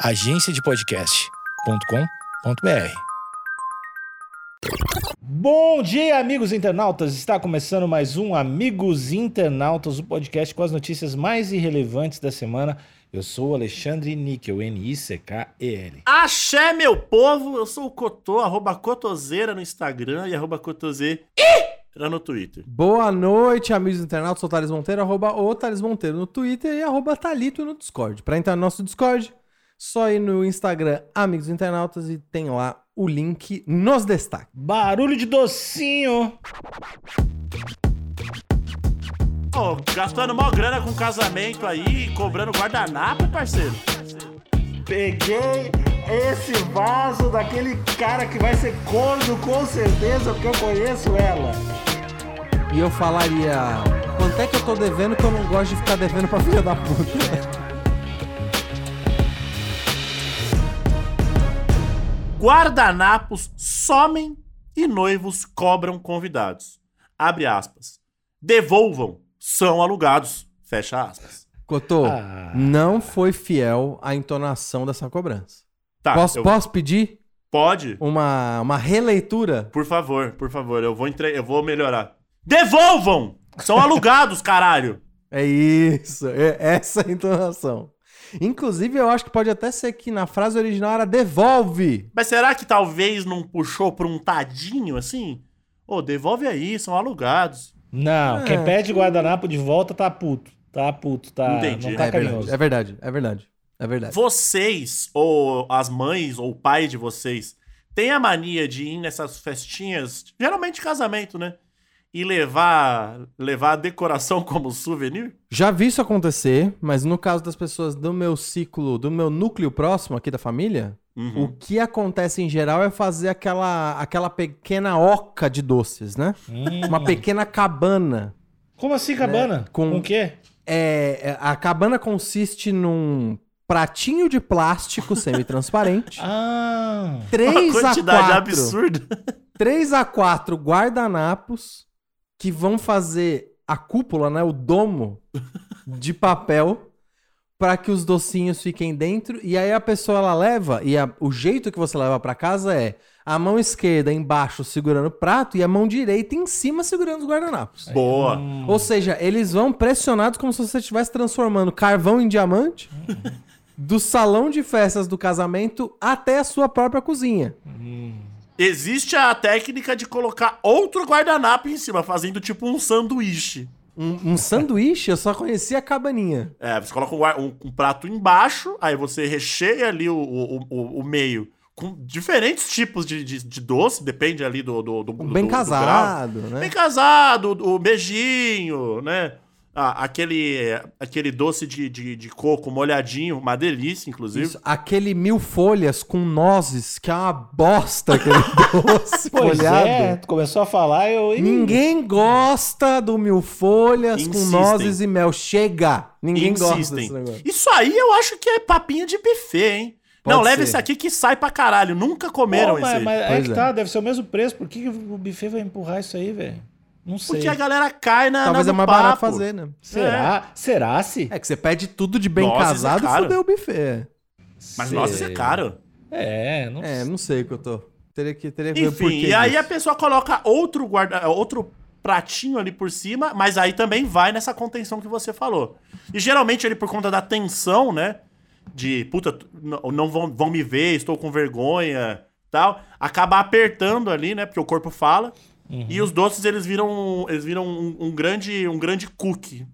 agenciadepodcast.com.br. Bom dia, amigos internautas! Está começando mais um Amigos Internautas, o podcast com as notícias mais irrelevantes da semana. Eu sou o Alexandre Níquel, N-I-C-K-E-L. Axé, meu povo! Eu sou o Cotô, arroba Cotoseira no Instagram e arroba Cotoseira no Twitter. Boa noite, amigos internautas. Sou o Thales Monteiro, arroba o Thales Monteiro no Twitter e arroba Thalito no Discord. Para entrar no nosso Discord, só ir no Instagram Amigos Internautas e tem lá o link nos destaques. Barulho de docinho! Ô, gastando mó grana com casamento aí, cobrando guardanapo, parceiro. Peguei esse vaso daquele cara que vai ser corno com certeza, porque eu conheço ela. E eu falaria: quanto é que eu tô devendo que eu não gosto de ficar devendo pra filha da puta? Guardanapos somem e noivos cobram convidados. Abre aspas. Devolvam, são alugados. Fecha aspas. Cotô, Ah. não foi fiel à entonação dessa cobrança. Tá, posso, eu- posso pedir pode? uma, uma releitura? Por favor, por favor, eu vou entre... eu vou melhorar. Devolvam! São alugados, caralho. É isso, é essa a entonação. Inclusive, eu acho que pode até ser que na frase original era devolve. Mas será que talvez não puxou pra um tadinho assim? Ô, devolve aí, são alugados. Não, É. quem pede guardanapo de volta tá puto. Tá puto, tá. Entendi. Não tá é, carinhoso. verdade, é verdade, é verdade, é verdade. Vocês, ou as mães, ou o pai de vocês, têm a mania de ir nessas festinhas, geralmente casamento, né? E levar, levar a decoração como souvenir? Já vi isso acontecer, mas no caso das pessoas do meu ciclo, do meu núcleo próximo aqui da família, Uhum. o que acontece em geral é fazer aquela, aquela pequena oca de doces, né? Hum. Uma pequena cabana. Como assim, cabana? Né? Com- Com o quê? É, é, a cabana consiste num pratinho de plástico semi-transparente, Ah. Uma 3 a quantidade 4, absurda. 3 a 4 guardanapos que vão fazer a cúpula, né, o domo de papel para que os docinhos fiquem dentro e aí a pessoa ela leva e a- o jeito que você leva para casa é a mão esquerda embaixo segurando o prato e a mão direita em cima segurando os guardanapos. Boa. Ou seja, eles vão pressionados como se você estivesse transformando carvão em diamante do salão de festas do casamento até a sua própria cozinha. Existe a técnica de colocar outro guardanapo em cima, fazendo tipo um sanduíche. Um, um sanduíche, eu só conhecia a cabaninha. É, você coloca um, um- um prato embaixo, aí você recheia ali o, o, o- o meio com diferentes tipos de, de, de doce, depende ali do. do, do Bem do casado, né? Bem casado, o beijinho, né? Ah, aquele, aquele doce de, de, de coco molhadinho, uma delícia, inclusive. Isso, aquele mil folhas com nozes, que é uma bosta aquele doce Pois folhado. é, tu começou a falar, eu. Ninguém gosta do mil folhas com Insistem. nozes e mel. Chega! Ninguém gosta Insistem. desse negócio. Isso aí eu acho que é papinho de buffet, hein? Pode Não, leva ser. esse aqui que sai pra caralho. Nunca comeram Pô, esse mas, mas é que é. tá, deve ser o mesmo preço. Por que que o buffet vai empurrar isso aí, velho? Não sei. Porque a galera cai na. Talvez na é mais barato papo. fazer, né? Será? Será se? É que você pede tudo de bem Nozes é casado e caro. fudeu o buffet. Mas nossa, isso é caro. É, não É, sei. não sei o que eu tô. Teria que, teria que o Enfim, e aí disso. a pessoa coloca outro guarda, outro pratinho ali por cima, mas aí também vai nessa contenção que você falou. E geralmente ele por conta da tensão, né, de puta, não vão, vão me ver, estou com vergonha, tal, acaba apertando ali, né, porque o corpo fala. E os doces eles viram, eles viram um, um grande, um grande cookie,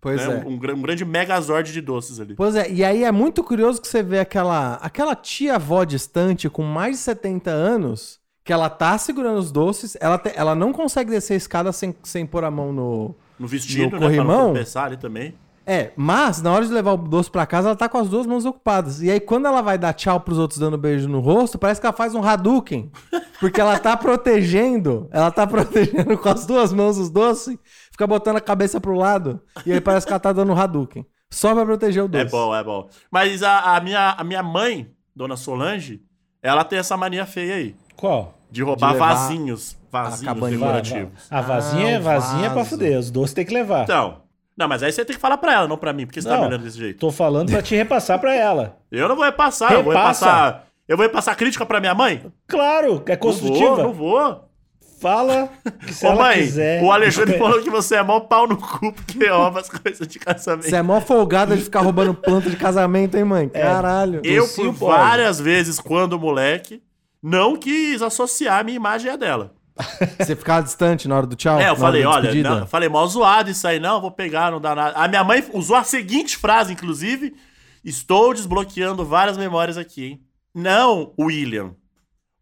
Pois né, é. um, um gra- grande megazord de doces ali. Pois é, e aí é muito curioso que você vê aquela, aquela tia-avó distante com mais de 70 anos, que ela tá segurando os doces, ela, te- ela não consegue descer a escada sem, sem pôr a mão no... No vestido, No né, pra não corrimão? tropeçar ali também. É, mas na hora de levar o doce pra casa, ela tá com as duas mãos ocupadas. E aí quando ela vai dar tchau pros outros dando beijo no rosto, parece que ela faz um Hadouken. Porque ela tá protegendo, ela tá protegendo com as duas mãos os doces, fica botando a cabeça pro lado, e aí parece que ela tá dando um Hadouken. Só pra proteger o doce. É bom, é bom. Mas a, a minha, a minha mãe, Dona Solange, ela tem essa mania feia aí. Qual? De roubar De vasinhos. Vasinhos decorativos. A vasinha, Ah, é o vasinha é pra fuder. Os doces tem que levar. Então, Não, mas aí você tem que falar pra ela, não pra mim, porque você tá Não. me olhando desse jeito. Tô falando pra te repassar pra ela. Eu não vou repassar, eu vou Repassa. repassar. Eu vou repassar crítica pra minha mãe? Claro, é Não construtiva. vou, não vou. Fala que se Ô, ela mãe, quiser. o Alexandre falou que você é mó pau no cu porque rouba as coisas de casamento. Você é mó folgada de ficar roubando planta de casamento, hein, mãe? Caralho. Eu, Docinho por pode. várias vezes, quando moleque, não quis associar a minha imagem à dela. Você ficava distante na hora do tchau? É, eu falei, olha, não, eu falei, mó zoado isso aí, não, vou pegar, não dá nada. A minha mãe usou a seguinte frase, inclusive, estou desbloqueando várias memórias aqui, hein. Não, William,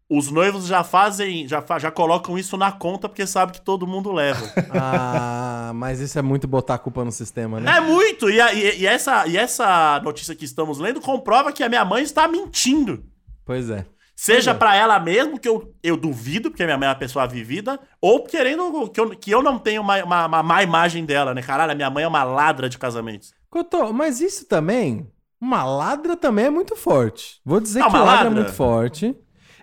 os noivos já fazem, já, já colocam isso na conta porque sabe que todo mundo leva. Ah, mas isso é muito botar a culpa no sistema, né? É muito! E, a- e- e essa, e essa notícia que estamos lendo comprova que a minha mãe está mentindo. Pois é. Seja pra ela mesmo, que eu, eu duvido, porque minha mãe é uma pessoa vivida, ou querendo que eu, que eu não tenho uma, uma, uma má imagem dela, né? Caralho, a minha mãe é uma ladra de casamentos. Cotô, mas isso também, uma ladra também é muito forte. Vou dizer Ah, que uma ladra, é muito forte.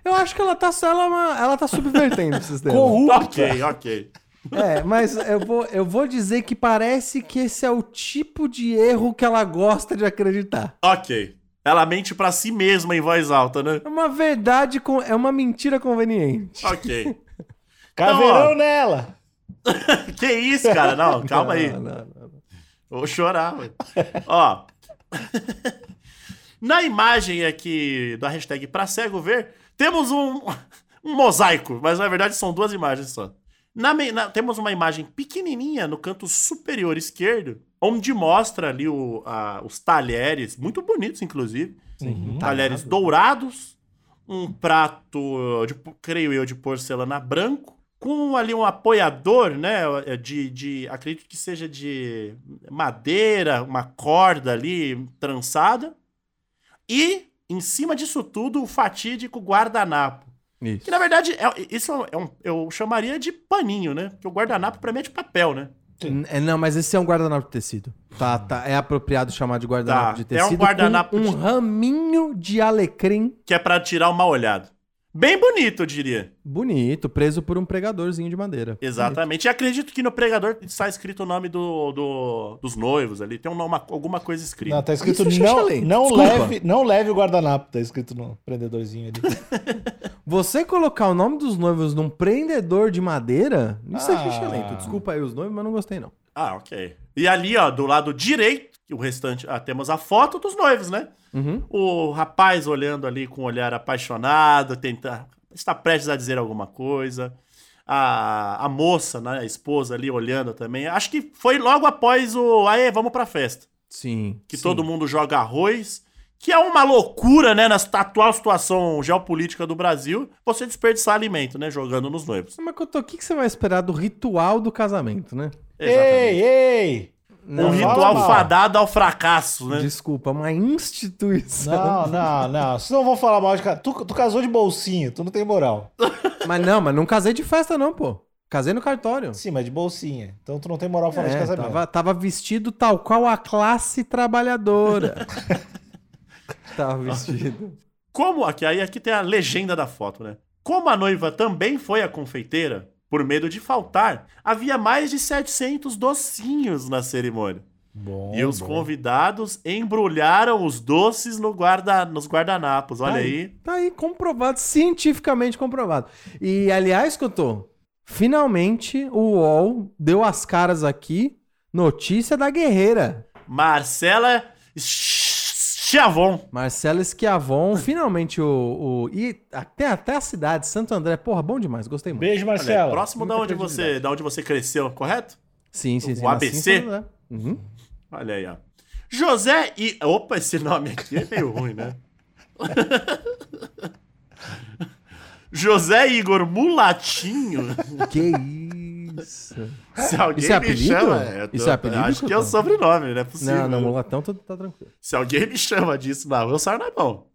Eu acho que ela tá, ela, é uma- ela tá subvertendo o sistema. Corrupta. Ok, ok. É, mas eu vou, eu vou dizer que parece que esse é o tipo de erro que ela gosta de acreditar. Ok. Ela mente pra si mesma em voz alta, né? É uma verdade, com, é uma mentira conveniente. Ok. Caveirão Então, nela. que isso, cara? Não, calma aí. Não, não, não. Vou chorar, velho. Ó. Na imagem aqui da hashtag pra cego ver, temos um, um mosaico, mas na verdade são duas imagens só. Na na- temos uma imagem pequenininha no canto superior esquerdo, onde mostra ali o- a- os talheres, muito bonitos inclusive, Uhum. talheres dourados, um prato, de, creio eu, de porcelana branco, com ali um apoiador, né, de, de, acredito que seja de madeira, uma corda ali trançada, e em cima disso tudo o fatídico guardanapo. Isso. Que na verdade, é- isso é um, eu chamaria de paninho, né? Porque o guardanapo pra mim é de papel, né? É, não, mas esse é um guardanapo de tecido. Tá, tá. É apropriado chamar de guardanapo Tá, de é um tecido. guardanapo com um de- raminho de alecrim Que é pra tirar uma olhada. Bem bonito, eu diria. bonito, preso por um pregadorzinho de madeira. Exatamente. E acredito que no pregador está escrito o nome do, do- dos noivos ali. Tem um nome, alguma coisa escrita. Não, tá escrito Isso é não, não, leve, não leve o guardanapo. Tá escrito no prendedorzinho ali. Você colocar o nome dos noivos num prendedor de madeira, isso é Ah. excelente. Desculpa aí os noivos, mas não gostei não. Ah, ok. E ali, ó, do lado direito, o restante, ah, temos a foto dos noivos, né? Uhum. O rapaz olhando ali com um olhar apaixonado, tentar. Está prestes a dizer alguma coisa. A, a moça, né, a esposa ali olhando também. Acho que foi logo após o. Aê, vamos pra festa. Sim. Que sim. todo mundo joga arroz. Que é uma loucura, né, na atual situação geopolítica do Brasil, você desperdiçar alimento, né, jogando nos noivos. Mas, Cotô, o que que você vai esperar do ritual do casamento, né? Exatamente. ei, ei! Um Não, fala ritual mal. fadado ao fracasso, né? Desculpa, uma instituição. Não, não, não. Vocês não vão falar mal de casa. Tu, tu casou de bolsinha, tu não tem moral. Mas não, mas não casei de festa não, pô. Casei no cartório. Sim, mas de bolsinha. Então tu não tem moral falar de É, casamento. tava, tava vestido tal qual a classe trabalhadora. tava vestido. Como aqui, aí aqui tem a legenda da foto, né? Como a noiva também foi a confeiteira, por medo de faltar, havia mais de 700 docinhos na cerimônia. Bom, e os bom. convidados embrulharam os doces no guarda, nos guardanapos. Olha Tá aí. Tá aí comprovado, cientificamente comprovado. E aliás, Cotô, finalmente o UOL deu as caras aqui. Notícia da guerreira. Marcela Chiavon. Marcela Schiavon, finalmente o. o e até, até a cidade, Santo André. Porra, bom demais, gostei muito. Beijo, Olha, Marcela. próximo da onde, você, da onde você cresceu, correto? Sim, sim, O sim. em ABC? André. Uhum. Olha aí, ó. José e. Opa, esse nome aqui é meio ruim, né? José Igor Mulatinho. Que isso. Se alguém Isso é me apelido? chama. eu tô- Isso é apelido, Acho que é o sobrenome, não é possível. Não, não, mulatão tá, tá tranquilo. Se alguém me chama disso na rua, eu saio na mão.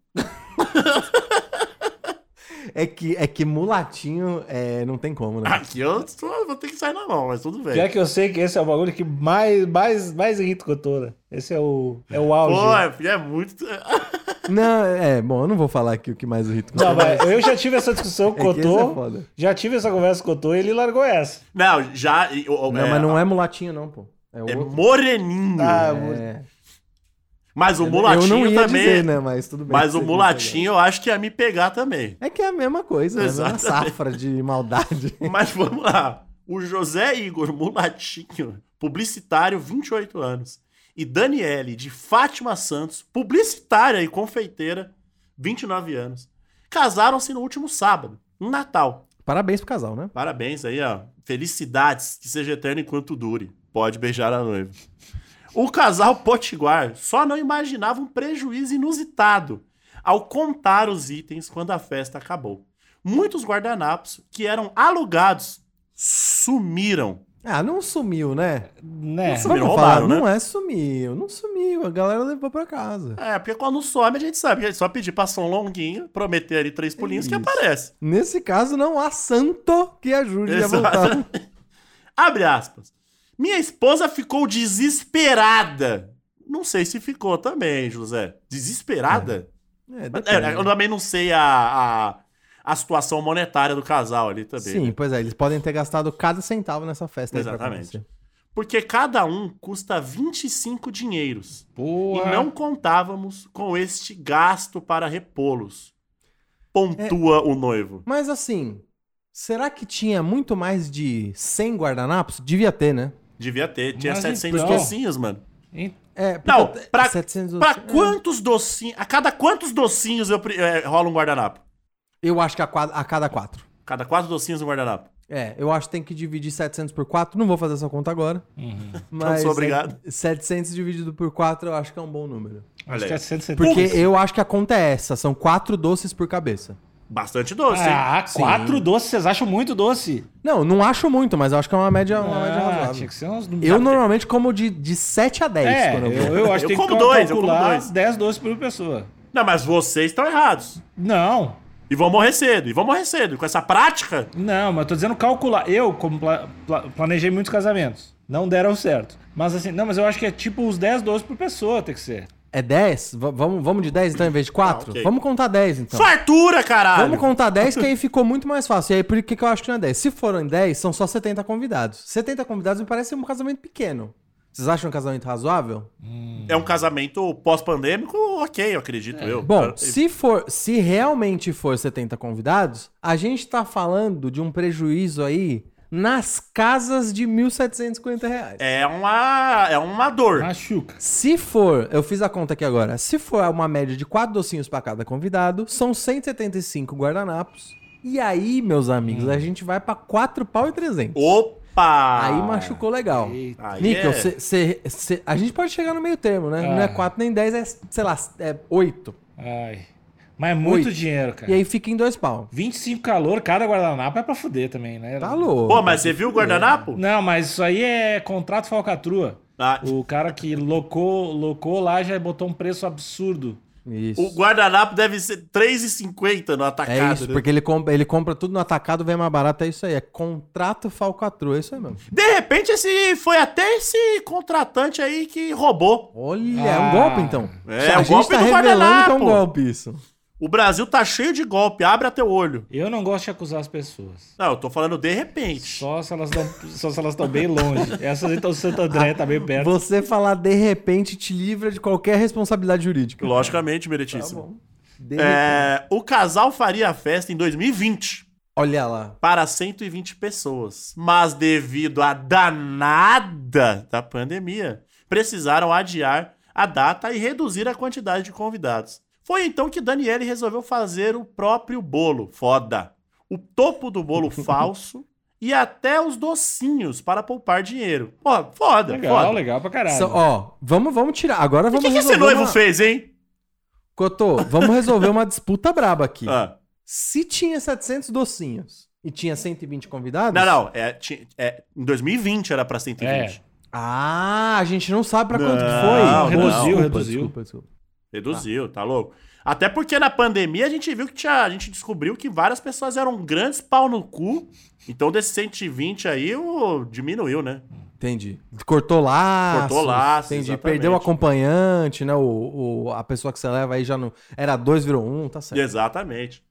É que, é que mulatinho é, não tem como, né? Aqui eu tô- vou ter que sair na mão, mas tudo bem. Pior que eu sei que esse é o bagulho que mais, mais, mais irrita o Cotora. Esse é o, é o auge. Pô, é, é muito. Não, é, bom, eu não vou falar aqui o que mais irrita. Não, mas eu já tive essa discussão com o É é Cotô. já tive essa conversa com o Cotô e ele largou essa. Não, já. o- Não, mas não é mulatinho, não, pô. É o É moreninho. Ah, É. Mas o Eu mulatinho não ia também. dizer, né? Mas tudo bem. Mas o mulatinho eu acho que ia me pegar também. É que é a mesma coisa, né? A mesma Exatamente. safra de maldade. Mas vamos lá. O José Igor Mulatinho, publicitário, 28 anos. E Daniele de Fátima Santos, publicitária e confeiteira, 29 anos. Casaram-se no último sábado, no Natal. Parabéns pro casal, né? Parabéns aí, ó. Felicidades, que seja eterno enquanto dure. Pode beijar a noiva. O casal Potiguar só não imaginava um prejuízo inusitado ao contar os itens quando a festa acabou. Muitos guardanapos que eram alugados sumiram. Ah, não sumiu, né? Né? Não sumiu. Vamos roubaram, falar, né? não é sumiu, não sumiu. A galera levou pra casa. É, porque quando some a gente sabe. É só pedir pra São Longuinho, prometer ali três pulinhos que aparece. Nesse caso, não há santo que ajude a voltar. Abre aspas. Minha esposa ficou desesperada. Não sei se ficou também, José. Desesperada? É, É, depende. eu também não sei a, a, a situação monetária do casal ali também. Sim, né? pois é, eles podem ter gastado cada centavo nessa festa. Exatamente. Porque cada um custa 25 dinheiros. Porra. E não contávamos com este gasto para repô-los. Pontua o noivo. Mas assim, será que tinha muito mais de 100 guardanapos? Devia ter, né? Devia ter. Tinha Mas 700 então- docinhos, mano. É, Não, pra- 700 Pra docinhos- quantos docinhos... A cada quantos docinhos eu, é, rola um guardanapo? Eu acho que a, quad- a cada quatro. Cada quatro docinhos um guardanapo. É, eu acho que tem que dividir 700 por 4. Não vou fazer essa conta agora. Uhum. Mas sou obrigado. é- 700 dividido por 4 eu acho que é um bom número. Olha Acho aí. que é 170. Porque eu acho que a conta é essa. São 4 doces por cabeça. Bastante doce, hein? Ah, Sim. quatro doces, vocês acham muito doce? Não, não acho muito, mas eu acho que é uma média, uma média Ah, razoável. tinha que ser uns... Eu normalmente como de, de 7 a 10 É, quando eu eu, vou. eu acho Eu que tem que como dois, eu como calcular dois. 10 doces por pessoa. Não, mas vocês estão errados. Não, E vão morrer cedo. E vão morrer cedo. Com essa prática... não, mas eu tô dizendo calcular. Eu, como pla- pla- planejei muitos casamentos, não deram certo. Mas assim, não, mas eu acho que é tipo os 10 doces por pessoa, tem que ser. É 10? V- vamos, vamos de 10 então em vez de 4? Ah, ok. Vamos contar 10 então. Fartura, caralho! Vamos contar 10 que aí ficou muito mais fácil. E aí por que, que eu acho que não é 10? Se forem 10, são só 70 convidados. 70 convidados me parece um casamento pequeno. Vocês acham um casamento razoável? É um casamento pós-pandêmico, ok, eu acredito eu. Bom, Ah, se for, se realmente for 70 convidados, a gente tá falando de um prejuízo aí nas casas de 1.750 reais. É uma, é uma dor. Machuca. Se for, eu fiz a conta aqui agora, se for uma média de 4 docinhos pra cada convidado, são 175 guardanapos. E aí, meus amigos, a gente vai pra 4 pau e 300. Opa! Aí machucou legal. Eita. Níquel, é- cê- cê- cê- a gente pode chegar no meio termo, né? Ah. Não é 4 nem 10, é, sei lá, é 8. Ai. Mas é muito Oito. dinheiro, cara. E aí fica em dois pau. 25 calor, cada guardanapo é pra fuder também, né? Tá louco. Pô, mas você viu o guardanapo? Não, mas isso aí é contrato falcatrua. Ah, O cara que locou, locou lá já botou um preço absurdo. Isso. o guardanapo deve ser R$3,50 no atacado. É isso, né? porque ele compra, ele compra tudo no atacado, vem mais barato, é isso aí. É contrato falcatrua, é isso aí mesmo. De repente, esse foi até esse contratante aí que roubou. Olha, é um Ah. golpe então. É, o gente golpe tá do revelando que é um guardanapo. golpe isso. O Brasil tá cheio de golpe, abre até o olho. Eu não gosto de acusar as pessoas. Não, eu tô falando de repente. Só se elas estão só se elas estão bem longe. Essas então Santo André tá bem perto. Você falar de repente te livra de qualquer responsabilidade jurídica. Logicamente, Tá meritíssimo. bom. De repente. É, o casal faria a festa em 2020 Olha lá. para 120 pessoas. Mas devido à danada da pandemia, precisaram adiar a data e reduzir a quantidade de convidados. Foi então que Daniele resolveu fazer o próprio bolo. Foda. O topo do bolo falso e até os docinhos para poupar dinheiro. Pô, foda, Legal, foda. legal pra caralho. Só- ó, vamos, vamos tirar. Agora O vamos que, que esse noivo uma... fez, hein? Cotô, vamos resolver uma disputa braba aqui. Ah. Se tinha 700 docinhos e tinha 120 convidados... Não, não. É, é, em 2020 era pra 120. Ah, a gente não sabe pra quanto que foi. não. Reduziu, desculpa, reduziu. Desculpa, desculpa. Reduziu, tá louco? Até porque na pandemia a gente viu que tinha. A gente descobriu que várias pessoas eram grandes pau no cu. Então, desses 120 aí, o, diminuiu, né? Entendi. Cortou laço. Cortou laço, Entendi. exatamente. Perdeu o acompanhante, né? O, o- a pessoa que você leva aí já não. Era dois, virou um, tá certo. Exatamente.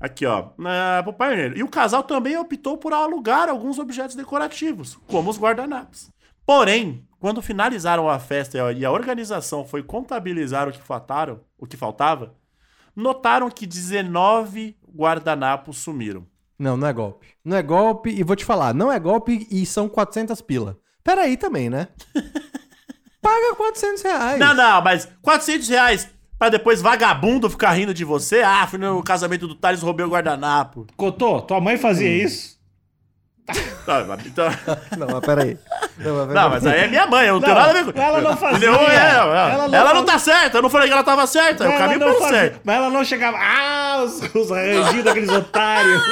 Aqui, ó. Na, pro pioneiro. E o casal também optou por alugar alguns objetos decorativos, como os guardanapos. Porém, quando finalizaram a festa e a organização foi contabilizar o que faltaram, o que faltava, notaram que 19 guardanapos sumiram. Não, não é golpe. Não é golpe e vou te falar, não é golpe e são 400 pila. Peraí também, né? Paga 400 reais. Não, não, mas 400 reais pra depois vagabundo ficar rindo de você? Ah, fui no casamento do Thales, roubei o guardanapo. Cotô, tua mãe fazia isso? Tá, mas então... Não, mas peraí. Não, mas, Não, mas aí é minha mãe, eu não, tenho Não, nada a ver com ela não fazia. É, Ela ela, não não, faz- tá certa, eu não falei que ela tava certa, é o caminho ela não pelo fazia- certo. Mas ela não chegava. Ah, os, os arranjinhos daqueles otários.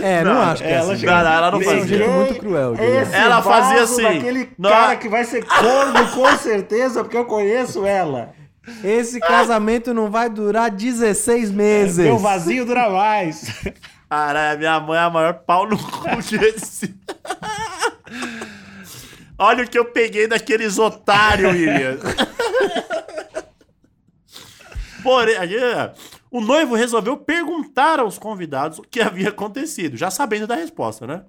É, não, Não, acho que é ela assim. chegava- Não, não, ela não Isso é um fazia. jeito muito cruel. Ela fazia assim, Daquele não- cara que vai ser corno, com certeza, porque eu conheço ela. Esse casamento não vai durar 16 meses. Meu vazio dura mais. Caralho, minha mãe é a maior pau no cu que esse. Olha o que eu peguei daqueles otários, William. Porém, é, o noivo resolveu perguntar aos convidados o que havia acontecido, já sabendo da resposta, né?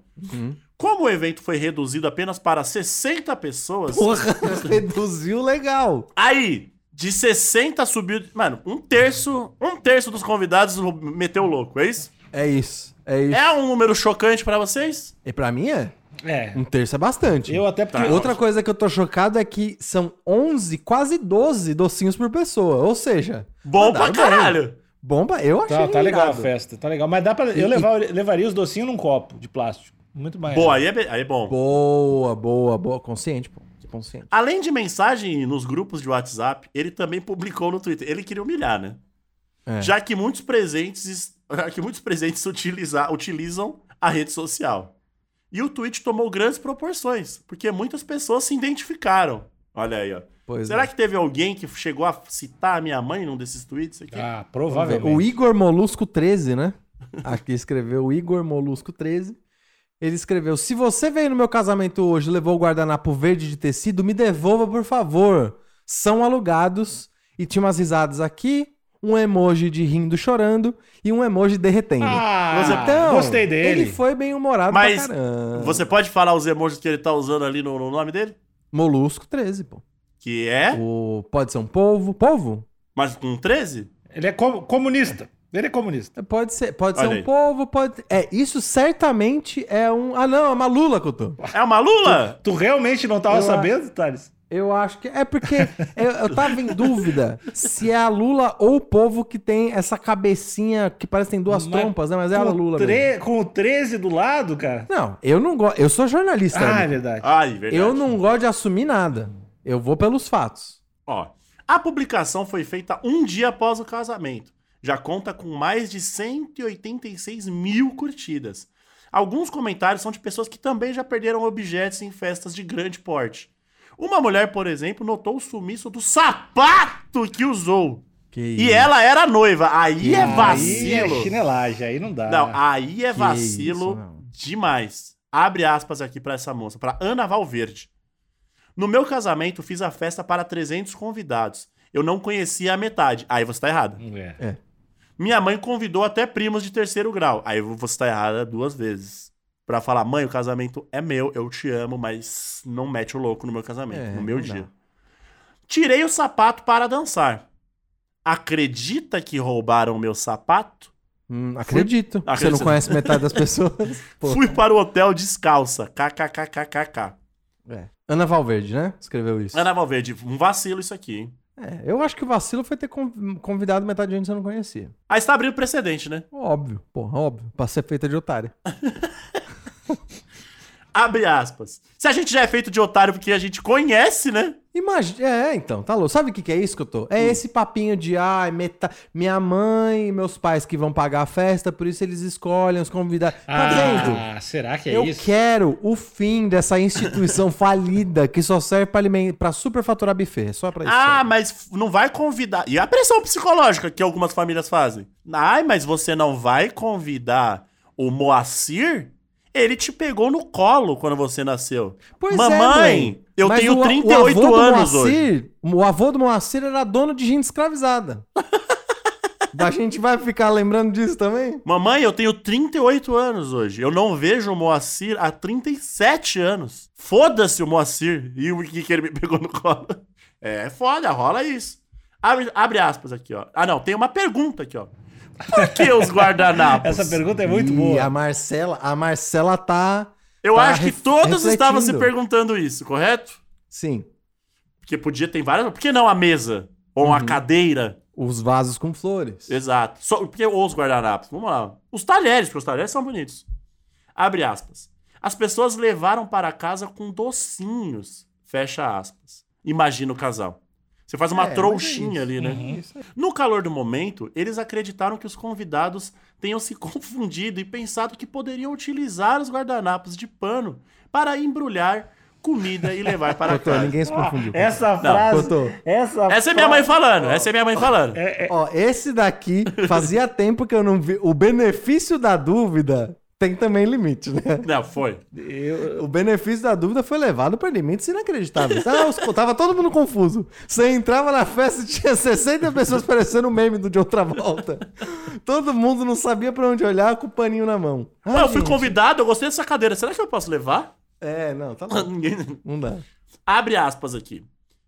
Como o evento foi reduzido apenas para 60 pessoas, Porra, reduziu legal. aí de 60 subiu. Mano, um terço, um terço dos convidados meteu louco, é isso? É isso. É isso. É um número chocante pra vocês? E pra mim é. É. Um terço é bastante. Eu até porque. Tá. Outra coisa que eu tô chocado é que são 11, quase 12 docinhos por pessoa. Ou seja, Bom pra mandaram bem. caralho. Bomba, eu achei Tá, tá legal a festa, tá legal. Mas dá pra. Eu E- levar- levaria os docinhos num copo de plástico. Muito mais. Boa, aí é, aí é bom. Boa, boa, boa. Consciente, pô. Consciente. Além de mensagem nos grupos de WhatsApp, ele também publicou no Twitter. Ele queria humilhar, né? É. Já que muitos presentes, que muitos presentes utiliza- utilizam a rede social. E o tweet tomou grandes proporções, porque muitas pessoas se identificaram. Olha aí, ó. Pois Será é. que teve alguém que chegou a citar a minha mãe num desses tweets aqui? Ah, provavelmente. O Igor Molusco 13, né? Aqui escreveu o Igor Molusco 13. Ele escreveu: Se você veio no meu casamento hoje e levou o guardanapo verde de tecido, me devolva, por favor. São alugados. E tinha umas risadas aqui, um emoji de rindo chorando e um emoji derretendo. Ah, Você- então, gostei dele. Ele foi bem humorado Mas pra caramba. Você pode falar os emojis que ele tá usando ali no, no nome dele? Molusco 13, pô. Que é? O... Pode ser um polvo. Polvo? Mas com 13? Ele é co- comunista. Ele é comunista. Pode ser, pode ser um aí. polvo, pode. É, isso certamente é um. Ah, não, é uma lula, Couto. É uma Lula? Tu realmente não tava Eu sabendo, Thales? Eu acho que. É porque eu, eu tava em dúvida se é a Lula ou o povo que tem essa cabecinha que parece que tem duas Mas trompas, né? Mas é a Lula. tre- mesmo. Com o 13 do lado, cara. Não, eu não gosto. Eu sou jornalista. Ah, é verdade. Ai, verdade. eu não gosto de assumir nada. Eu vou pelos fatos. Ó, a publicação foi feita um dia após o casamento. Já conta com mais de 186 mil curtidas. Alguns comentários são de pessoas que também já perderam objetos em festas de grande porte. Uma mulher, por exemplo, notou o sumiço do sapato que usou. Que E ela era noiva. Aí é Aí vacilo. é chinelagem, aí não dá. Não, aí é Que vacilo isso, demais. Abre aspas aqui pra essa moça, pra Ana Valverde. No meu casamento, fiz a festa para 300 convidados. Eu não conhecia a metade. Aí você tá errada. É. Minha mãe convidou até primos de terceiro grau. Aí você tá errada duas vezes. Pra falar, mãe, o casamento é meu, eu te amo, mas não mete o louco no meu casamento, É, no meu dia. dá. Tirei o sapato para dançar. Acredita que roubaram o meu sapato? Hum, acredito. Você Acredito. não conhece metade das pessoas. Fui para o hotel descalça. KKKKKK. É. Ana Valverde, né? Escreveu isso. Ana Valverde, um vacilo isso aqui, hein? É, eu acho que o vacilo foi ter con- convidado metade de gente que você não conhecia. Aí você tá abrindo precedente, né? Óbvio, porra, óbvio. Pra ser feita de otário. Abre aspas. Se a gente já é feito de otário porque a gente conhece, né? Imagina. É, então, tá louco. Sabe o que, que é isso que eu tô? É Hum. esse papinho de, ai, meta... minha mãe e meus pais que vão pagar a festa, por isso eles escolhem os convidados. Tá vendo? Ah, será que é eu isso? quero o fim dessa instituição falida que só serve pra, aliment... pra superfaturar buffet. É só pra isso. Ah, serve. mas não vai convidar. E a pressão psicológica que algumas famílias fazem. Ai, mas você não vai convidar o Moacir? Ele te pegou no colo quando você nasceu. Pois é, Mamãe, mãe. eu Mas tenho o- o 38 avô do anos hoje. Moacir, O avô do Moacir era dono de gente escravizada. A gente vai ficar lembrando disso também? Mamãe, eu tenho 38 anos hoje. Eu não vejo o Moacir há 37 anos. Foda-se o Moacir e o que, que ele me pegou no colo. É foda, rola isso. Abre, abre aspas aqui, ó. Ah, não, tem uma pergunta aqui, ó. Por que os guardanapos? Essa pergunta é muito e boa. a Marcela, a Marcela tá. Eu tá acho que todos estavam se refletindo. perguntando isso, correto? Sim. Porque podia ter várias. Por que não a mesa? Ou Uhum. uma cadeira? Os vasos com flores. Exato. Só, porque, ou os guardanapos. Vamos lá. Os talheres, porque os talheres são bonitos. Abre aspas. As pessoas levaram para casa com docinhos. Fecha aspas. Imagina o casal. Você faz uma É, é trouxinha isso. ali, né? Uhum. No calor do momento, eles acreditaram que os convidados tenham se confundido e pensado que poderiam utilizar os guardanapos de pano para embrulhar comida e levar para Cotô, casa. ninguém se confundiu. Essa frase. Essa Essa é minha mãe falando, essa é minha mãe falando. Ó, esse daqui fazia tempo que eu não vi. O benefício da dúvida tem também limite, né? Não, foi. Eu- O benefício da dúvida foi levado para limites inacreditáveis. Ah, os, tava todo mundo confuso. Você entrava na festa e tinha 60 pessoas parecendo o meme do de outra volta. Todo mundo não sabia para onde olhar com o paninho na mão. Ah, eu fui gente. convidado, eu gostei dessa cadeira. Será que eu posso levar? É, não, tá bom. Ninguém. Não dá. Abre aspas aqui.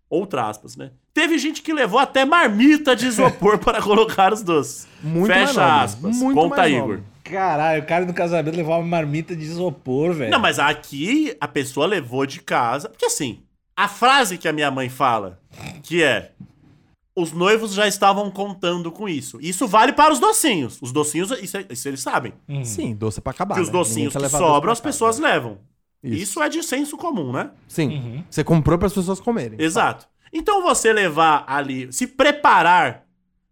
Outra aspas, né? Teve gente que levou até marmita de isopor para colocar os doces. Muito Fecha aspas. muito Conta, Igor. nobre. Caralho, o cara no casamento levava uma marmita de isopor, velho. Não, mas aqui a pessoa levou de casa. Porque assim, a frase que a minha mãe fala, que é. Os noivos já estavam contando com isso. Isso vale para os docinhos. Os docinhos, isso, isso eles sabem. Hum. Sim, doce pra acabar. que os né? docinhos que sobram, as pessoas levam. Isso. Isso. é de senso comum, né? Sim. Uhum. Você comprou para as pessoas comerem. Exato. Então você levar ali, se preparar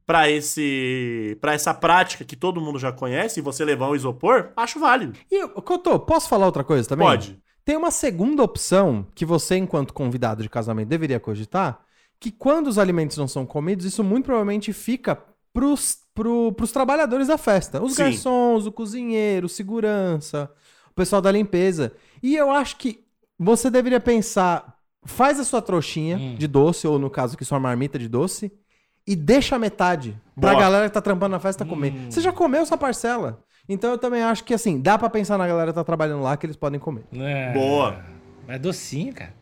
para esse para essa prática que todo mundo já conhece e você levar um isopor, acho válido. E, Cotô, posso falar outra coisa também? Pode. Tem uma segunda opção que você, enquanto convidado de casamento, deveria cogitar, que quando os alimentos não são comidos, isso muito provavelmente fica pros, pro, pros trabalhadores da festa. Os Sim. garçons, o cozinheiro, segurança, o pessoal da limpeza. E eu acho que você deveria pensar, faz a sua trouxinha Hum. de doce, ou no caso aqui, sua marmita de doce, e deixa a metade pra Boa. galera que tá trampando na festa comer. Hum. Você já comeu sua parcela. Então eu também acho que assim, dá pra pensar na galera que tá trabalhando lá que eles podem comer. É. Boa. Mas docinho, cara.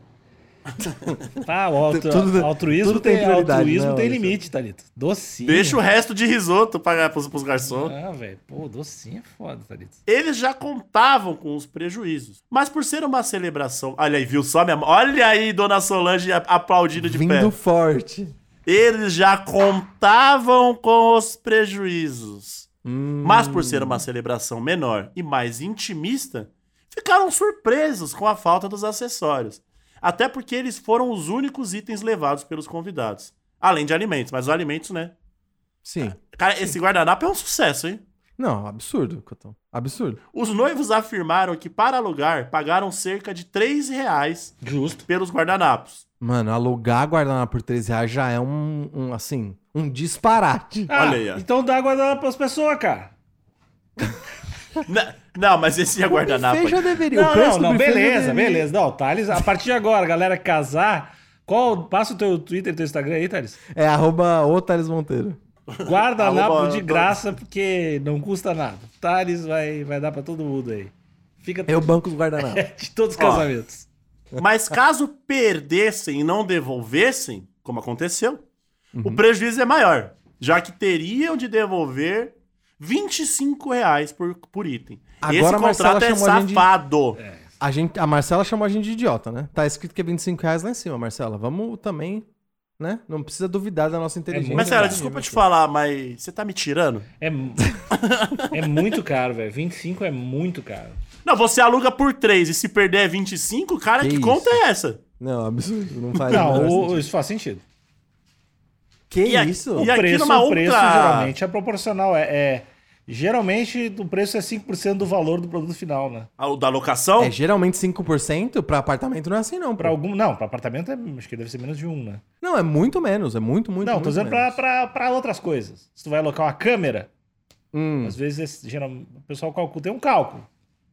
tá, o altru- Tudo- altruísmo, tudo tem tem, altruísmo né, tem limite, Thalito. Docinho. Deixa o resto de risoto para pros, pros garçons. Ah, velho. Pô, docinho é foda, Thalito. Eles já contavam com os prejuízos. Mas por ser uma celebração. Olha aí, viu só minha mãe? Olha aí, dona Solange aplaudindo de Vindo pé. forte. Eles já contavam com os prejuízos. Hum. Mas por ser uma celebração menor e mais intimista, ficaram surpresos com a falta dos acessórios. Até porque eles foram os únicos itens levados pelos convidados. Além de alimentos, mas os alimentos, né? Sim. Cara, esse guardanapo é um sucesso, hein? Não, absurdo, Cotão. Absurdo. Os noivos afirmaram que para alugar pagaram cerca de 3 reais Justo. pelos guardanapos. Mano, alugar guardanapo por 13 reais já é um, um, assim, um disparate. Ah, Olha aí, ó. Então dá guardanapo pras pessoas, cara. N- não, mas esse é guardanapo. buffet já deveria. Não, o preço não, do não, beleza, deveria- beleza. Não, Thales, a partir de agora, galera casar, qual, passa o teu Twitter e teu Instagram aí, Thales. É arroba o Thales Monteiro. Guardanapo Arroba- de graça, porque não custa nada. Thales vai, vai dar pra todo mundo aí. Fica Eu banco os guardanapos. de todos os Ó. Mas caso perdessem e não devolvessem, como aconteceu, o Uhum. prejuízo é maior, já que teriam de devolver 25 reais por, por item. Agora Esse contrato é chamou a gente de- safado. A, gente, a Marcela chamou a gente de idiota, né? Tá escrito que é 25 reais lá em cima, Marcela. Vamos também, né? Não precisa duvidar da nossa inteligência. Mas, verdade, desculpa te falar, mas você tá me tirando? É, é muito caro, velho. 25 é muito caro. Não, você aluga por 3 e se perder é 25, cara, Que que, conta é essa? Não, absurdo. Não faz Não, o- sentido. isso faz sentido. Que E a- isso? e O aqui preço, numa o preço outra- geralmente é proporcional. É, é- geralmente o preço é 5% do valor do produto final, né? Ah, O da locação? É geralmente 5%, pra apartamento não é assim, não. Pra... algum. Não, pra apartamento é, acho que deve ser menos de um, né? Não, é muito menos. É muito, muito, não, muito tô dizendo pra outras coisas. Se tu vai alocar uma câmera, Hum, às vezes geral, o pessoal calcula, tem um cálculo,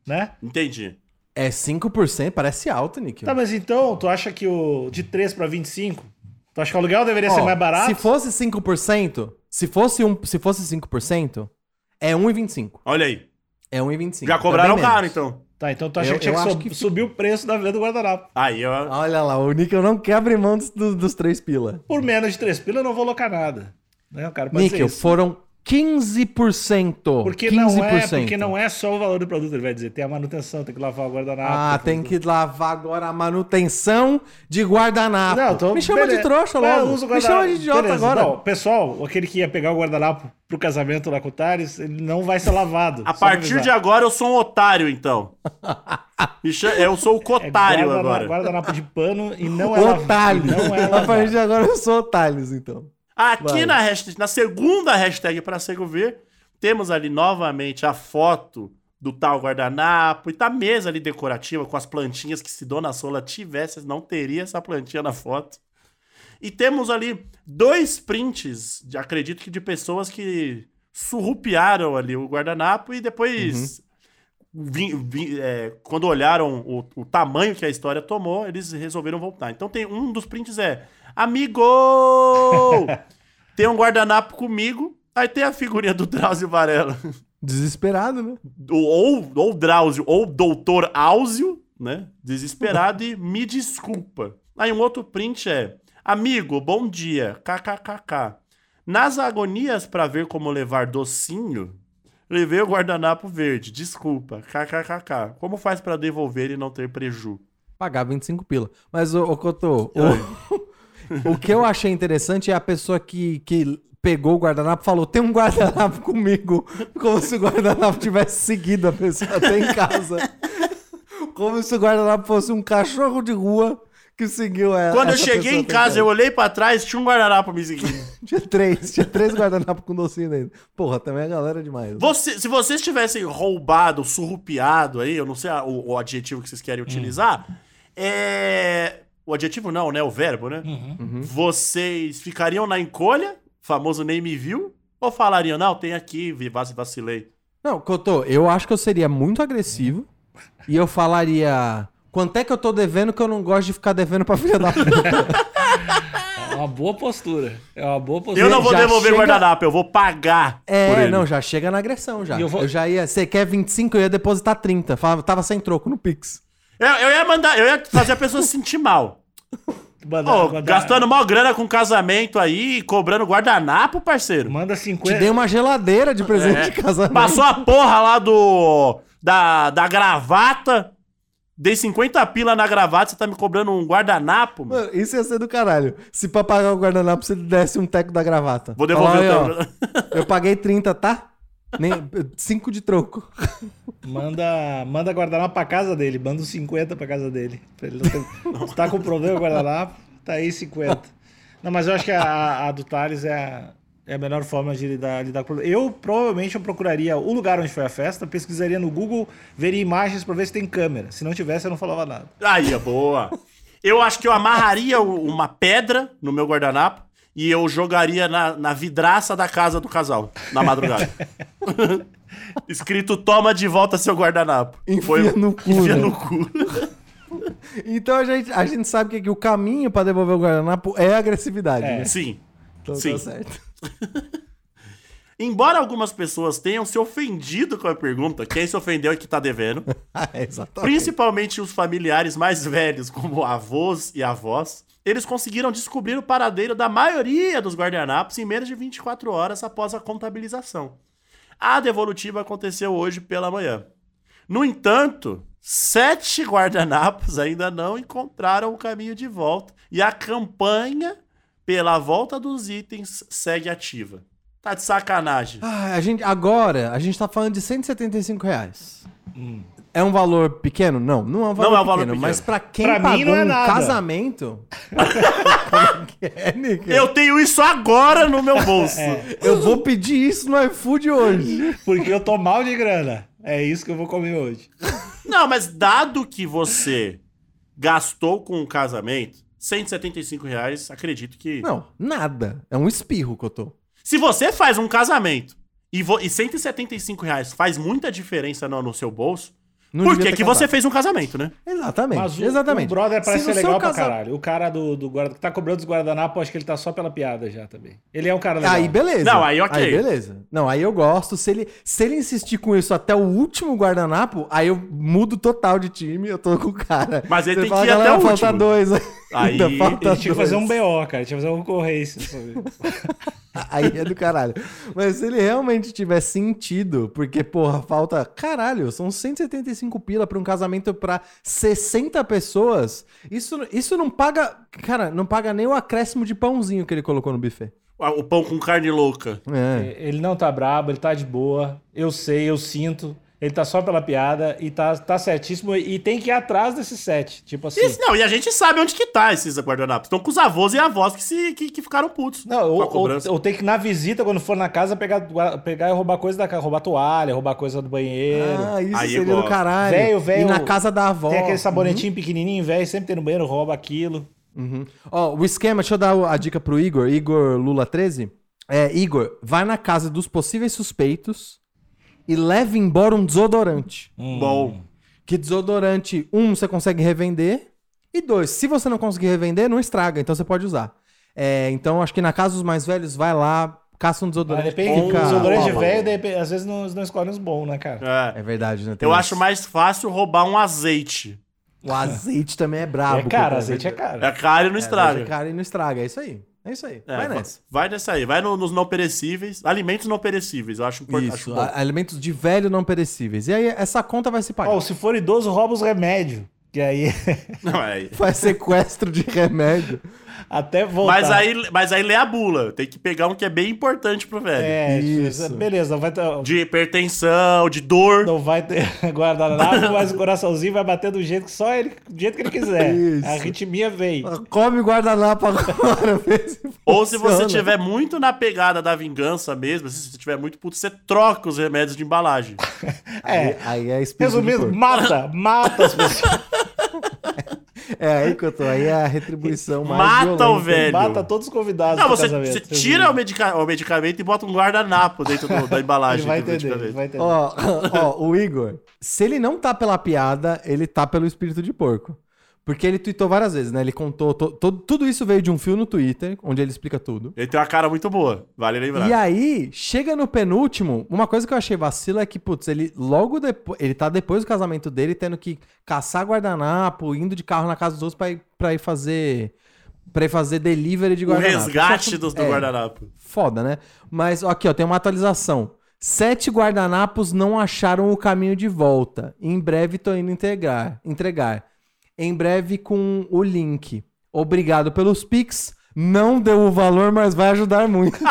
né? Entendi. é 5%, parece alto, Nick. Tá, mas então, tu acha que o de 3 pra 25, tu acha que o aluguel deveria Ó, ser mais barato? Se fosse 5%, Se fosse, um, se fosse 5%, é 1,25. Olha aí. É 1,25. Já É cobraram bem caro, então. Tá, então tu acha Eu- que tinha que, sub- que- subir o preço da venda do guardanapo. Aí, ó. Olha lá, o Níquel não quer abrir mão dos, dos, três pila. Por menos de 3 pila eu não vou alocar nada. Né? O cara pode Níquel, foram 15%. Porque 15%. não, é, porque não é só o valor do produto, ele vai dizer. Tem a manutenção, tem que lavar o guardanapo. Ah, tem que lavar agora a manutenção de guardanapo. Não, tô, Me chama beleza. de trouxa eu logo. Me guardanapo. chama de idiota Beleza. agora. Bom, pessoal, aquele que ia pegar o guardanapo pro casamento lá com o Thales, ele não vai ser lavado. A partir de agora eu sou um otário, então. Eu sou o É cotário guardana- agora. Guardanapo de pano e não é lavado. Otário. Não é a partir de agora eu sou Otários, então. Aqui Vai. na, hashtag, na segunda hashtag para Cego Ver, temos ali novamente a foto do tal guardanapo e tá a mesa ali decorativa com as plantinhas que se Dona Sola tivesse, não teria essa plantinha na foto. E temos ali dois prints, de, acredito que de pessoas que surrupiaram ali o guardanapo e depois, vi- vi- é, quando olharam o, o tamanho que a história tomou, eles resolveram voltar. Então tem um dos prints é Amigo! tem um guardanapo comigo, aí tem a figurinha do Drauzio Varela. Desesperado, né? ou, ou Drauzio, ou Doutor Áuzio, né? Desesperado e me desculpa. Aí um outro print é: Amigo, bom dia, kkkk. Nas agonias pra ver como levar docinho, levei o guardanapo verde, desculpa, kkkk. Como faz pra devolver e não ter preju? Pagar 25 pila. Mas, ô, ô Cotô, o, o que eu achei interessante é a pessoa que, que pegou o guardanapo e falou: tem um guardanapo comigo. Como se o guardanapo tivesse seguido a pessoa até em casa. Como se o guardanapo fosse um cachorro de rua que seguiu ela. Quando eu cheguei em casa, eu olhei pra trás, tinha um guardanapo me seguindo. Tinha três, tinha três guardanapos com docinho dentro. Porra, também a galera é demais. Você- se vocês tivessem roubado, surrupiado aí, eu não sei a- o, o adjetivo que vocês querem utilizar, é. O adjetivo não, né? O verbo, né? Uhum. Vocês ficariam na encolha, famoso nem me viu, ou falariam, não, tem aqui, vacilei. Não, Cotô, eu acho que eu seria muito agressivo e eu falaria. Quanto é que eu tô devendo que eu não gosto de ficar devendo pra filha da puta? É uma boa postura. É uma boa postura. Eu não vou já devolver o chega- guardanapo, eu vou pagar por É, ele. não, já chega na agressão já. E eu Eu, vou- já ia. Você quer 25, eu ia depositar 30. Falava, tava sem troco no Pix. Eu, eu ia mandar, eu ia fazer a pessoa se sentir mal. Manda, Ô, manda- gastando mó grana com casamento aí, cobrando guardanapo, parceiro. Manda Te 50. dei uma geladeira de presente É. de casamento. Passou a porra lá do. Da, da gravata. Dei 50 pila na gravata, você tá me cobrando um guardanapo, mano. Mano, isso ia ser do caralho. Se pra pagar o guardanapo você desse um teco da gravata. Vou devolver Fala o teu. Eu paguei 30, tá? Nem, 5 de troco. Manda, manda guardanapo pra casa dele. Manda uns 50 pra casa dele. Pra ele não ter... Se tá com problema o guardanapo, tá aí 50. Não, mas eu acho que a, a do Thales é a, é a melhor forma de lidar, lidar com o problema. Eu provavelmente eu procuraria o lugar onde foi a festa, pesquisaria no Google, veria imagens pra ver se tem câmera. Se não tivesse, eu não falava nada. Aí, é boa. Eu acho que eu amarraria uma pedra no meu guardanapo e eu jogaria na, na vidraça da casa do casal, na madrugada. Escrito, toma de volta seu guardanapo. Enfia no cu, Enfia né? no cu. Então a gente, a gente sabe que, que o caminho pra devolver o guardanapo é a agressividade, É. né? Sim. Então sim. tá certo. Embora algumas pessoas tenham se ofendido com a pergunta, quem se ofendeu é que tá devendo. É, exatamente. Principalmente os familiares mais velhos, como avós e avós, eles conseguiram descobrir o paradeiro da maioria dos guardanapos em menos de 24 horas após a contabilização. A devolutiva aconteceu hoje pela manhã. No entanto, sete guardanapos ainda não encontraram o caminho de volta e a campanha pela volta dos itens segue ativa. Tá de sacanagem. Ah, a gente, agora, a gente tá falando de 175 reais. Hum. É um valor pequeno? Não, não é um valor, Não é um pequeno, valor pequeno. Mas pra quem Pra mim pagou não é um nada. casamento... É é? Eu tenho isso agora no meu bolso. Eu vou pedir isso no iFood hoje. Porque eu tô mal de grana. É isso que eu vou comer hoje. Não, mas dado que você gastou com um casamento, 175 reais, acredito que. Não, nada. É um espirro que eu tô. Se você faz um casamento e, vo... e 175 reais faz muita diferença no, no seu bolso, Não Por devia que você fez um casamento, né? Exatamente, Mas o, exatamente. o brother parece Se ser legal pra casa- caralho. O cara do, do guarda que tá cobrando os guardanapos, acho que ele tá só pela piada já também. Ele é um cara legal. Aí beleza. Não, aí ok. Aí beleza. Não, aí eu gosto. Se ele, se ele insistir com isso até o último guardanapo, aí eu mudo total de time, eu tô com o cara. Mas ele Você tem fala, que ir até "Galera, o falta último." dois. Aí Ainda falta Ele tinha que fazer um. BO, cara. Tinha que fazer uma concorrência. Aí é do caralho. Mas se ele realmente tiver sentido, porque, porra, falta. Caralho, são 175 pila pra um casamento pra 60 pessoas. Isso, isso não paga. Cara, não paga nem o acréscimo de pãozinho que ele colocou no buffet. O pão com carne louca. É. ele não tá brabo, ele tá de boa. Eu sei, eu sinto. Ele tá só pela piada e tá, tá certíssimo. E tem que ir atrás desse set. Tipo assim. Isso, não, e a gente sabe onde que tá esses guardanapos. Estão com os avós e avós que, se, que, que ficaram putos Não, com ou, a ou, cobrança. ou tem que ir na visita, quando for na casa, pegar, pegar e roubar coisa da casa. Roubar toalha, roubar coisa do banheiro. Ah, isso Aí seria do caralho. Velho, velho, E na casa da avó. Tem aquele sabonetinho pequenininho, velho, sempre tem no banheiro, rouba aquilo. Uhum. Ó, o esquema, deixa eu dar a dica pro Igor, Igor Lula 13. É, Igor, vai na casa dos possíveis suspeitos e leve embora um desodorante. Bom. Que desodorante, um, você consegue revender. E dois, se você não conseguir revender, não estraga, então você pode usar. É, então, acho que na casa dos mais velhos, vai lá, caça um Mas desodorante. depende, fica- desodorante de Ó, velho, de repente, às vezes não, não escolhem os bons, né, cara? É. É verdade, né? Tem Eu isso. acho mais fácil roubar um azeite. O azeite também é brabo. é caro, pô, azeite é caro. É caro e não É, estraga. É caro e não estraga, é isso aí. É isso aí. É, vai va- nessa. vai nessa aí. Vai no- nos não perecíveis. Alimentos não perecíveis. Eu acho importante. Isso, acho alimentos de velho não perecíveis. E aí, essa conta vai se pagar. Ó, se for idoso, rouba os remédios. Que aí, Não, é. Faz sequestro de remédio. Até voltar. Mas aí, mas aí lê a bula. Tem que pegar um que é bem importante pro velho. É, Isso. beleza, não vai ter, De hipertensão, de dor. não vai ter guardanapo, mas o coraçãozinho vai bater do jeito que só ele, do jeito que ele quiser. Isso. A arritmia vem. Come guardanapo agora, vê se Ou se você tiver muito na pegada da vingança mesmo, se você tiver muito puto, você troca os remédios de embalagem. É, Aí é espírito de resumindo, mata, mata as pessoas. É aí que eu tô. Aí é a retribuição mais Mata o violenta. velho. Mata todos os convidados Não, você, você tira o, medica- o medicamento e bota um guardanapo dentro do- da Ele embalagem vai do entender, ele vai entender. Ó, ó, o Igor, se ele não tá pela piada, ele tá pelo espírito de porco. Porque ele tweetou várias vezes, né? Ele contou. to- to- tudo isso veio de um fio no Twitter, onde ele explica tudo. Ele tem uma cara muito boa, vale lembrar. E aí, chega no penúltimo, uma coisa que eu achei vacilo é que, putz, ele logo depois. Ele tá depois do casamento dele tendo que caçar guardanapo, indo de carro na casa dos outros pra ir, pra ir fazer. Pra ir fazer delivery de o guardanapo. resgate Isso eu do, é, guardanapo. Foda, né? Mas aqui, ó, tem uma atualização. Sete guardanapos não acharam o caminho de volta. Em breve tô indo entregar. entregar. Em breve com o link. Obrigado pelos pics. Não deu o valor, mas vai ajudar muito.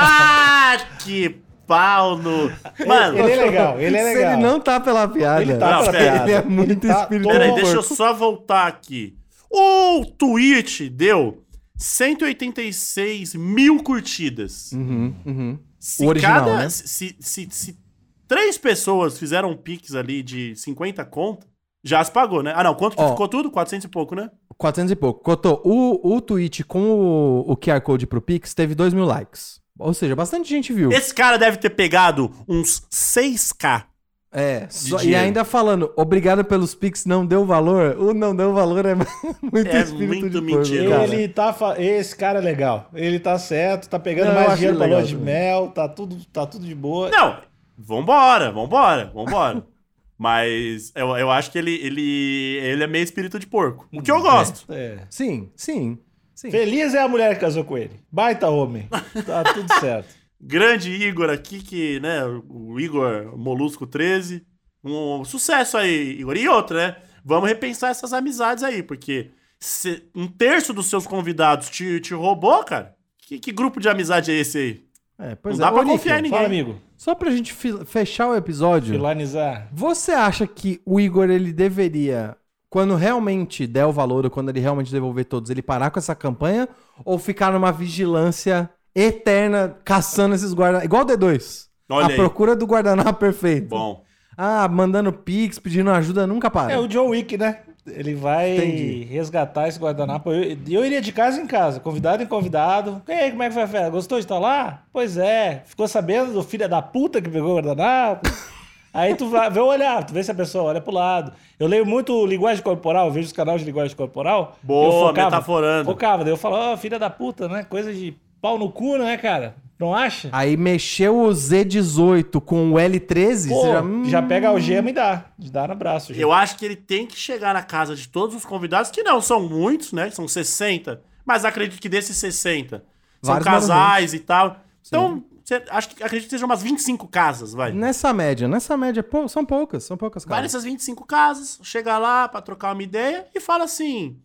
Ah, que pau no. Mano, Ele é legal, ele é Se legal. ele não tá pela piada. Ele tá Não, pela piada. ele é muito tá espírito peraí, de deixa eu só voltar aqui. O tweet deu 186 mil curtidas. Uhum, uhum. Se O original, cada. né? Se, se, se três pessoas fizeram um pix ali de 50 conto, já se pagou, né? Ah, não, quanto que Ó. ficou tudo? 400 e pouco, né? 400 e pouco. Cotô, o, o tweet com o, o QR Code pro Pix teve 2 mil likes. Ou seja, bastante gente viu. Esse cara deve ter pegado uns 6k. É, só- e ainda falando, obrigado pelos Pix, não deu valor. O não deu valor é muito É espírito muito de mentira. Ele tá. fa- Esse cara é legal. Ele tá certo, tá pegando Não, mais dinheiro pra lua de mel, tá tudo, tá tudo de boa. Não, vambora, vambora, vambora. Mas eu, eu acho que ele, ele, ele é meio espírito de porco. O que eu gosto. É. Sim, sim, sim. Feliz é a mulher que casou com ele. Baita homem. Tá tudo certo. Grande Igor aqui, que, né, o Igor Molusco 13. Um sucesso aí, Igor. E outra, né? Vamos repensar essas amizades aí, porque se um terço dos seus convidados te, te roubou, cara. Que, que grupo de amizade é esse aí? É, pois Não é. dá pra Ô, confiar em ninguém. Fala, amigo. Só pra gente fi- fechar o episódio, Filanizar. você acha que o Igor, ele deveria, quando realmente der o valor, ou quando ele realmente devolver todos, ele parar com essa campanha? Ou ficar numa vigilância eterna, caçando esses guardanapos? Igual o D2. Olha a aí. procura do guardanapo perfeito. Bom. Ah, mandando pix, pedindo ajuda, nunca para. É o Joe Wick, né? Ele vai Entendi. resgatar esse guardanapo. Eu, eu iria de casa em casa, convidado em convidado. E aí, como é que foi a festa? Gostou de estar lá? Pois é. Ficou sabendo do filho da puta que pegou o guardanapo? Aí tu vai, vê o olhar, tu vê se a pessoa olha pro lado. Eu leio muito linguagem corporal, vejo os canais de linguagem corporal. Boa, eu metaforando. Focava, daí eu falo, ó, filha da puta, né? Coisa de pau no cu, né, cara? Não acha? Aí mexeu o Z18 com o L13, Pô, você já, já... pega a algema e dá. Dá no braço. já. Eu acho que ele tem que chegar na casa de todos os convidados, que não são muitos, né? São 60. Mas acredito que desses 60 são Vários casais e tal. Então, cê- acho que acredito que sejam umas 25 casas, vai. Nessa média, nessa média, pô, são poucas, são poucas Vai casas. nessas 25 casas, chega lá pra trocar uma ideia e fala assim: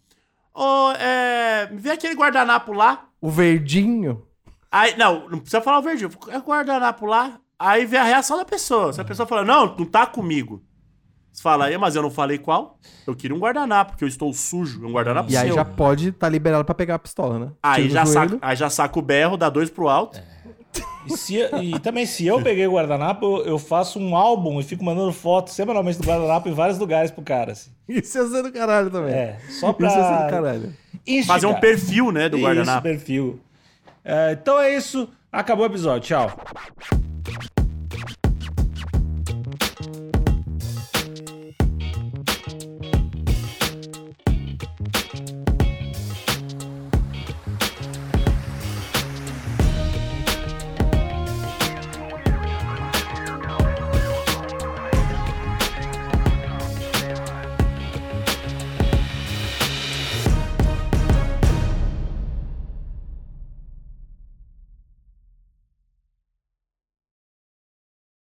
Ô, é. Vê aquele guardanapo lá. O verdinho, Aí, não, não precisa falar o verdinho. É guardanapo lá. Aí vê a reação da pessoa. Se a pessoa fala, não, não tá comigo. Você fala, aí, mas eu não falei qual? Eu queria um guardanapo, porque eu estou sujo. É um guardanapo e aí seu. já pode estar liberado pra pegar a pistola, né? Aí Tira já, saca, aí já saca o berro, dá dois pro alto. E, se- e também, se eu peguei o guardanapo, eu, eu faço um álbum e fico mandando fotos semanalmente do guardanapo em vários lugares pro cara. Assim. Isso ia ser do caralho também. É, só pra. Isso ia ser do caralho. instigar. Fazer um perfil, né, do Isso, guardanapo. perfil. É, então é isso. Acabou o episódio. Tchau.